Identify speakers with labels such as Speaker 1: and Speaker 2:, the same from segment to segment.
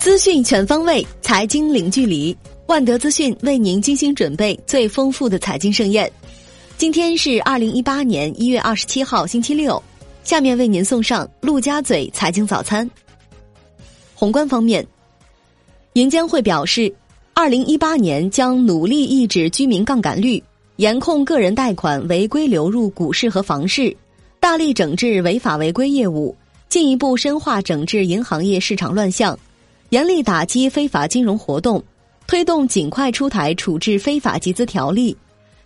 Speaker 1: 资讯全方位，财经零距离。万德资讯为您精心准备最丰富的财经盛宴。今天是二零一八年一月二十七号，星期六。下面为您送上陆家嘴财经早餐。宏观方面，银监会表示，二零一八年将努力抑制居民杠杆率，严控个人贷款违规流入股市和房市，大力整治违法违规业务，进一步深化整治银行业市场乱象。严厉打击非法金融活动，推动尽快出台处置非法集资条例，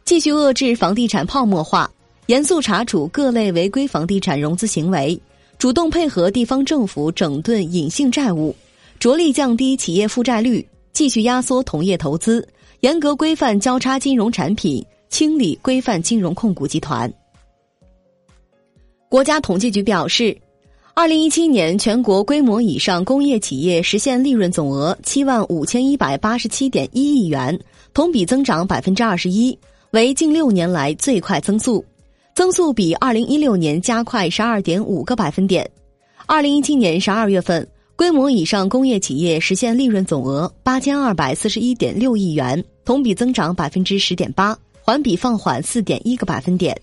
Speaker 1: 继续遏制房地产泡沫化，严肃查处各类违规房地产融资行为，主动配合地方政府整顿隐性债务，着力降低企业负债率，继续压缩同业投资，严格规范交叉金融产品，清理规范金融控股集团。国家统计局表示。二零一七年全国规模以上工业企业实现利润总额七万五千一百八十七点一亿元，同比增长百分之二十一，为近六年来最快增速，增速比二零一六年加快十二点五个百分点。二零一七年十二月份，规模以上工业企业实现利润总额八千二百四十一点六亿元，同比增长百分之十点八，环比放缓四点一个百分点。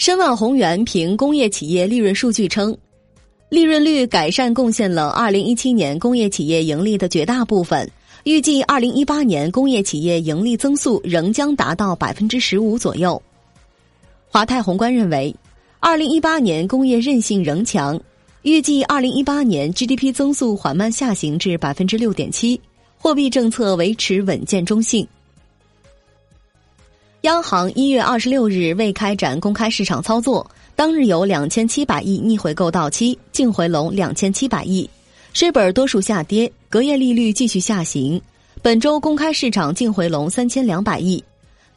Speaker 1: 申万宏源凭工业企业利润数据称，利润率改善贡献了二零一七年工业企业盈利的绝大部分。预计二零一八年工业企业盈利增速仍将达到百分之十五左右。华泰宏观认为，二零一八年工业韧性仍强，预计二零一八年 GDP 增速缓慢下行至百分之六点七，货币政策维持稳健中性。央行一月二十六日未开展公开市场操作，当日有两千七百亿逆回购到期，净回笼两千七百亿，税本多数下跌，隔夜利率继续下行。本周公开市场净回笼三千两百亿，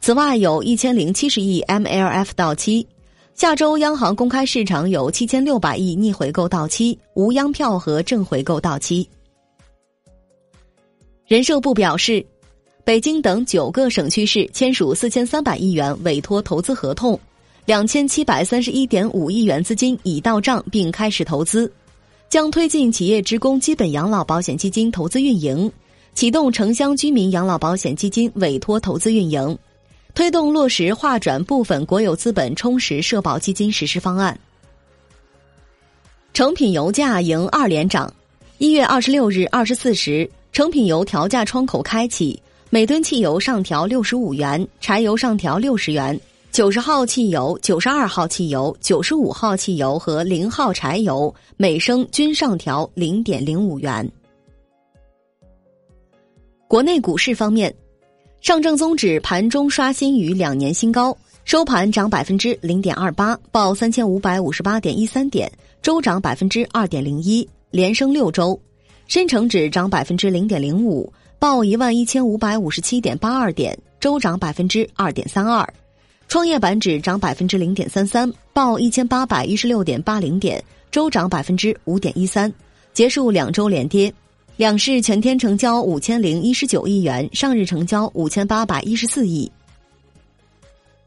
Speaker 1: 此外有一千零七十亿 MLF 到期。下周央行公开市场有七千六百亿逆回购到期，无央票和正回购到期。人社部表示。北京等九个省区市签署四千三百亿元委托投资合同，两千七百三十一点五亿元资金已到账并开始投资，将推进企业职工基本养老保险基金投资运营，启动城乡居民养老保险基金委托投资运营，推动落实划转部分国有资本充实社保基金实施方案。成品油价迎二连涨，一月二十六日二十四时，成品油调价窗口开启。每吨汽油上调六十五元，柴油上调六十元，九十号汽油、九十二号汽油、九十五号汽油和零号柴油每升均上调零点零五元。国内股市方面，上证综指盘中刷新逾两年新高，收盘涨百分之零点二八，报三千五百五十八点一三点，周涨百分之二点零一，连升六周。深成指涨百分之零点零五。报一万一千五百五十七点八二点，周涨百分之二点三二，创业板指涨百分之零点三三，报一千八百一十六点八零点，周涨百分之五点一三，结束两周连跌。两市全天成交五千零一十九亿元，上日成交五千八百一十四亿。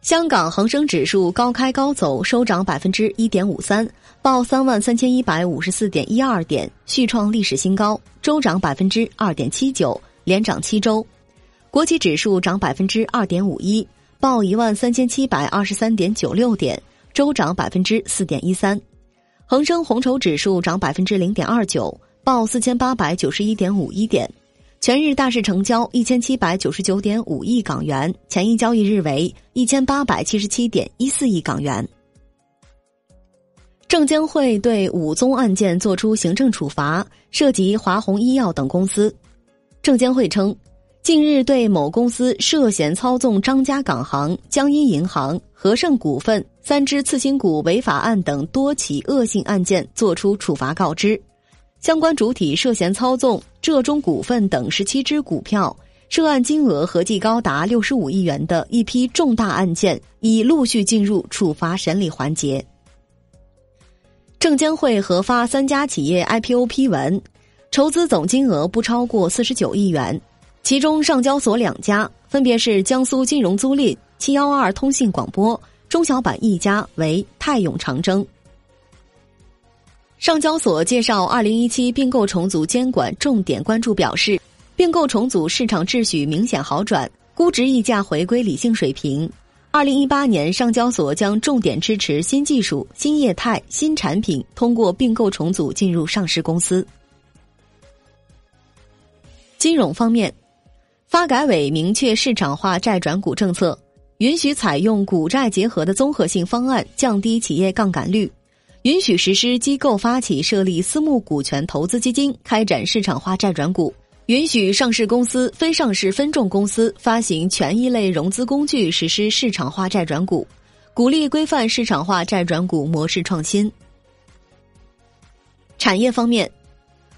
Speaker 1: 香港恒生指数高开高走，收涨百分之一点五三，报三万三千一百五十四点一二点，续创历史新高，周涨百分之二点七九。连涨七周，国企指数涨百分之二点五一，报一万三千七百二十三点九六点，周涨百分之四点一三。恒生红筹指数涨百分之零点二九，报四千八百九十一点五一点。全日大市成交一千七百九十九点五亿港元，前一交易日为一千八百七十七点一四亿港元。证监会对五宗案件作出行政处罚，涉及华虹医药等公司。证监会称，近日对某公司涉嫌操纵张家港行、江阴银行、和盛股份三只次新股违法案等多起恶性案件作出处罚告知，相关主体涉嫌操纵浙中股份等十七只股票，涉案金额合计高达六十五亿元的一批重大案件已陆续进入处罚审理环节。证监会核发三家企业 IPO 批文。筹资总金额不超过四十九亿元，其中上交所两家分别是江苏金融租赁、七幺二通信广播，中小板一家为泰永长征。上交所介绍二零一七并购重组监管重点关注表示，并购重组市场秩序明显好转，估值溢价回归理性水平。二零一八年，上交所将重点支持新技术、新业态、新产品通过并购重组进入上市公司。金融方面，发改委明确市场化债转股政策，允许采用股债结合的综合性方案，降低企业杠杆率。允许实施机构发起设立私募股权投资基金，开展市场化债转股；允许上市公司、非上市分众公司发行权益类融资工具实施市场化债转股，鼓励规范市场化债转股模式创新。产业方面，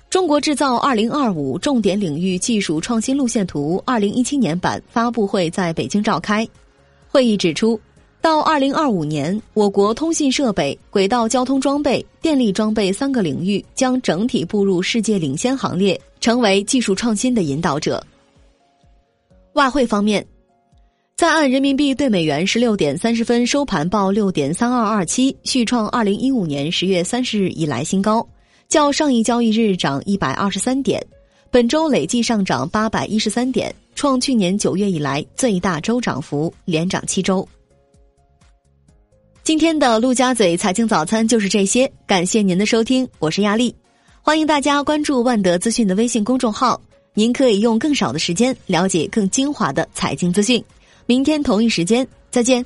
Speaker 1: 中国制造二零二五重点领域技术创新路线图二零一七年版发布会在北京召开，会议指出。到二零二五年，我国通信设备、轨道交通装备、电力装备三个领域将整体步入世界领先行列，成为技术创新的引导者。外汇方面，在岸人民币对美元十六点三十分收盘报六点三二二七，续创二零一五年十月三十日以来新高，较上一交易日涨一百二十三点，本周累计上涨八百一十三点，创去年九月以来最大周涨幅，连涨七周。今天的陆家嘴财经早餐就是这些，感谢您的收听，我是亚丽，欢迎大家关注万德资讯的微信公众号，您可以用更少的时间了解更精华的财经资讯。明天同一时间再见。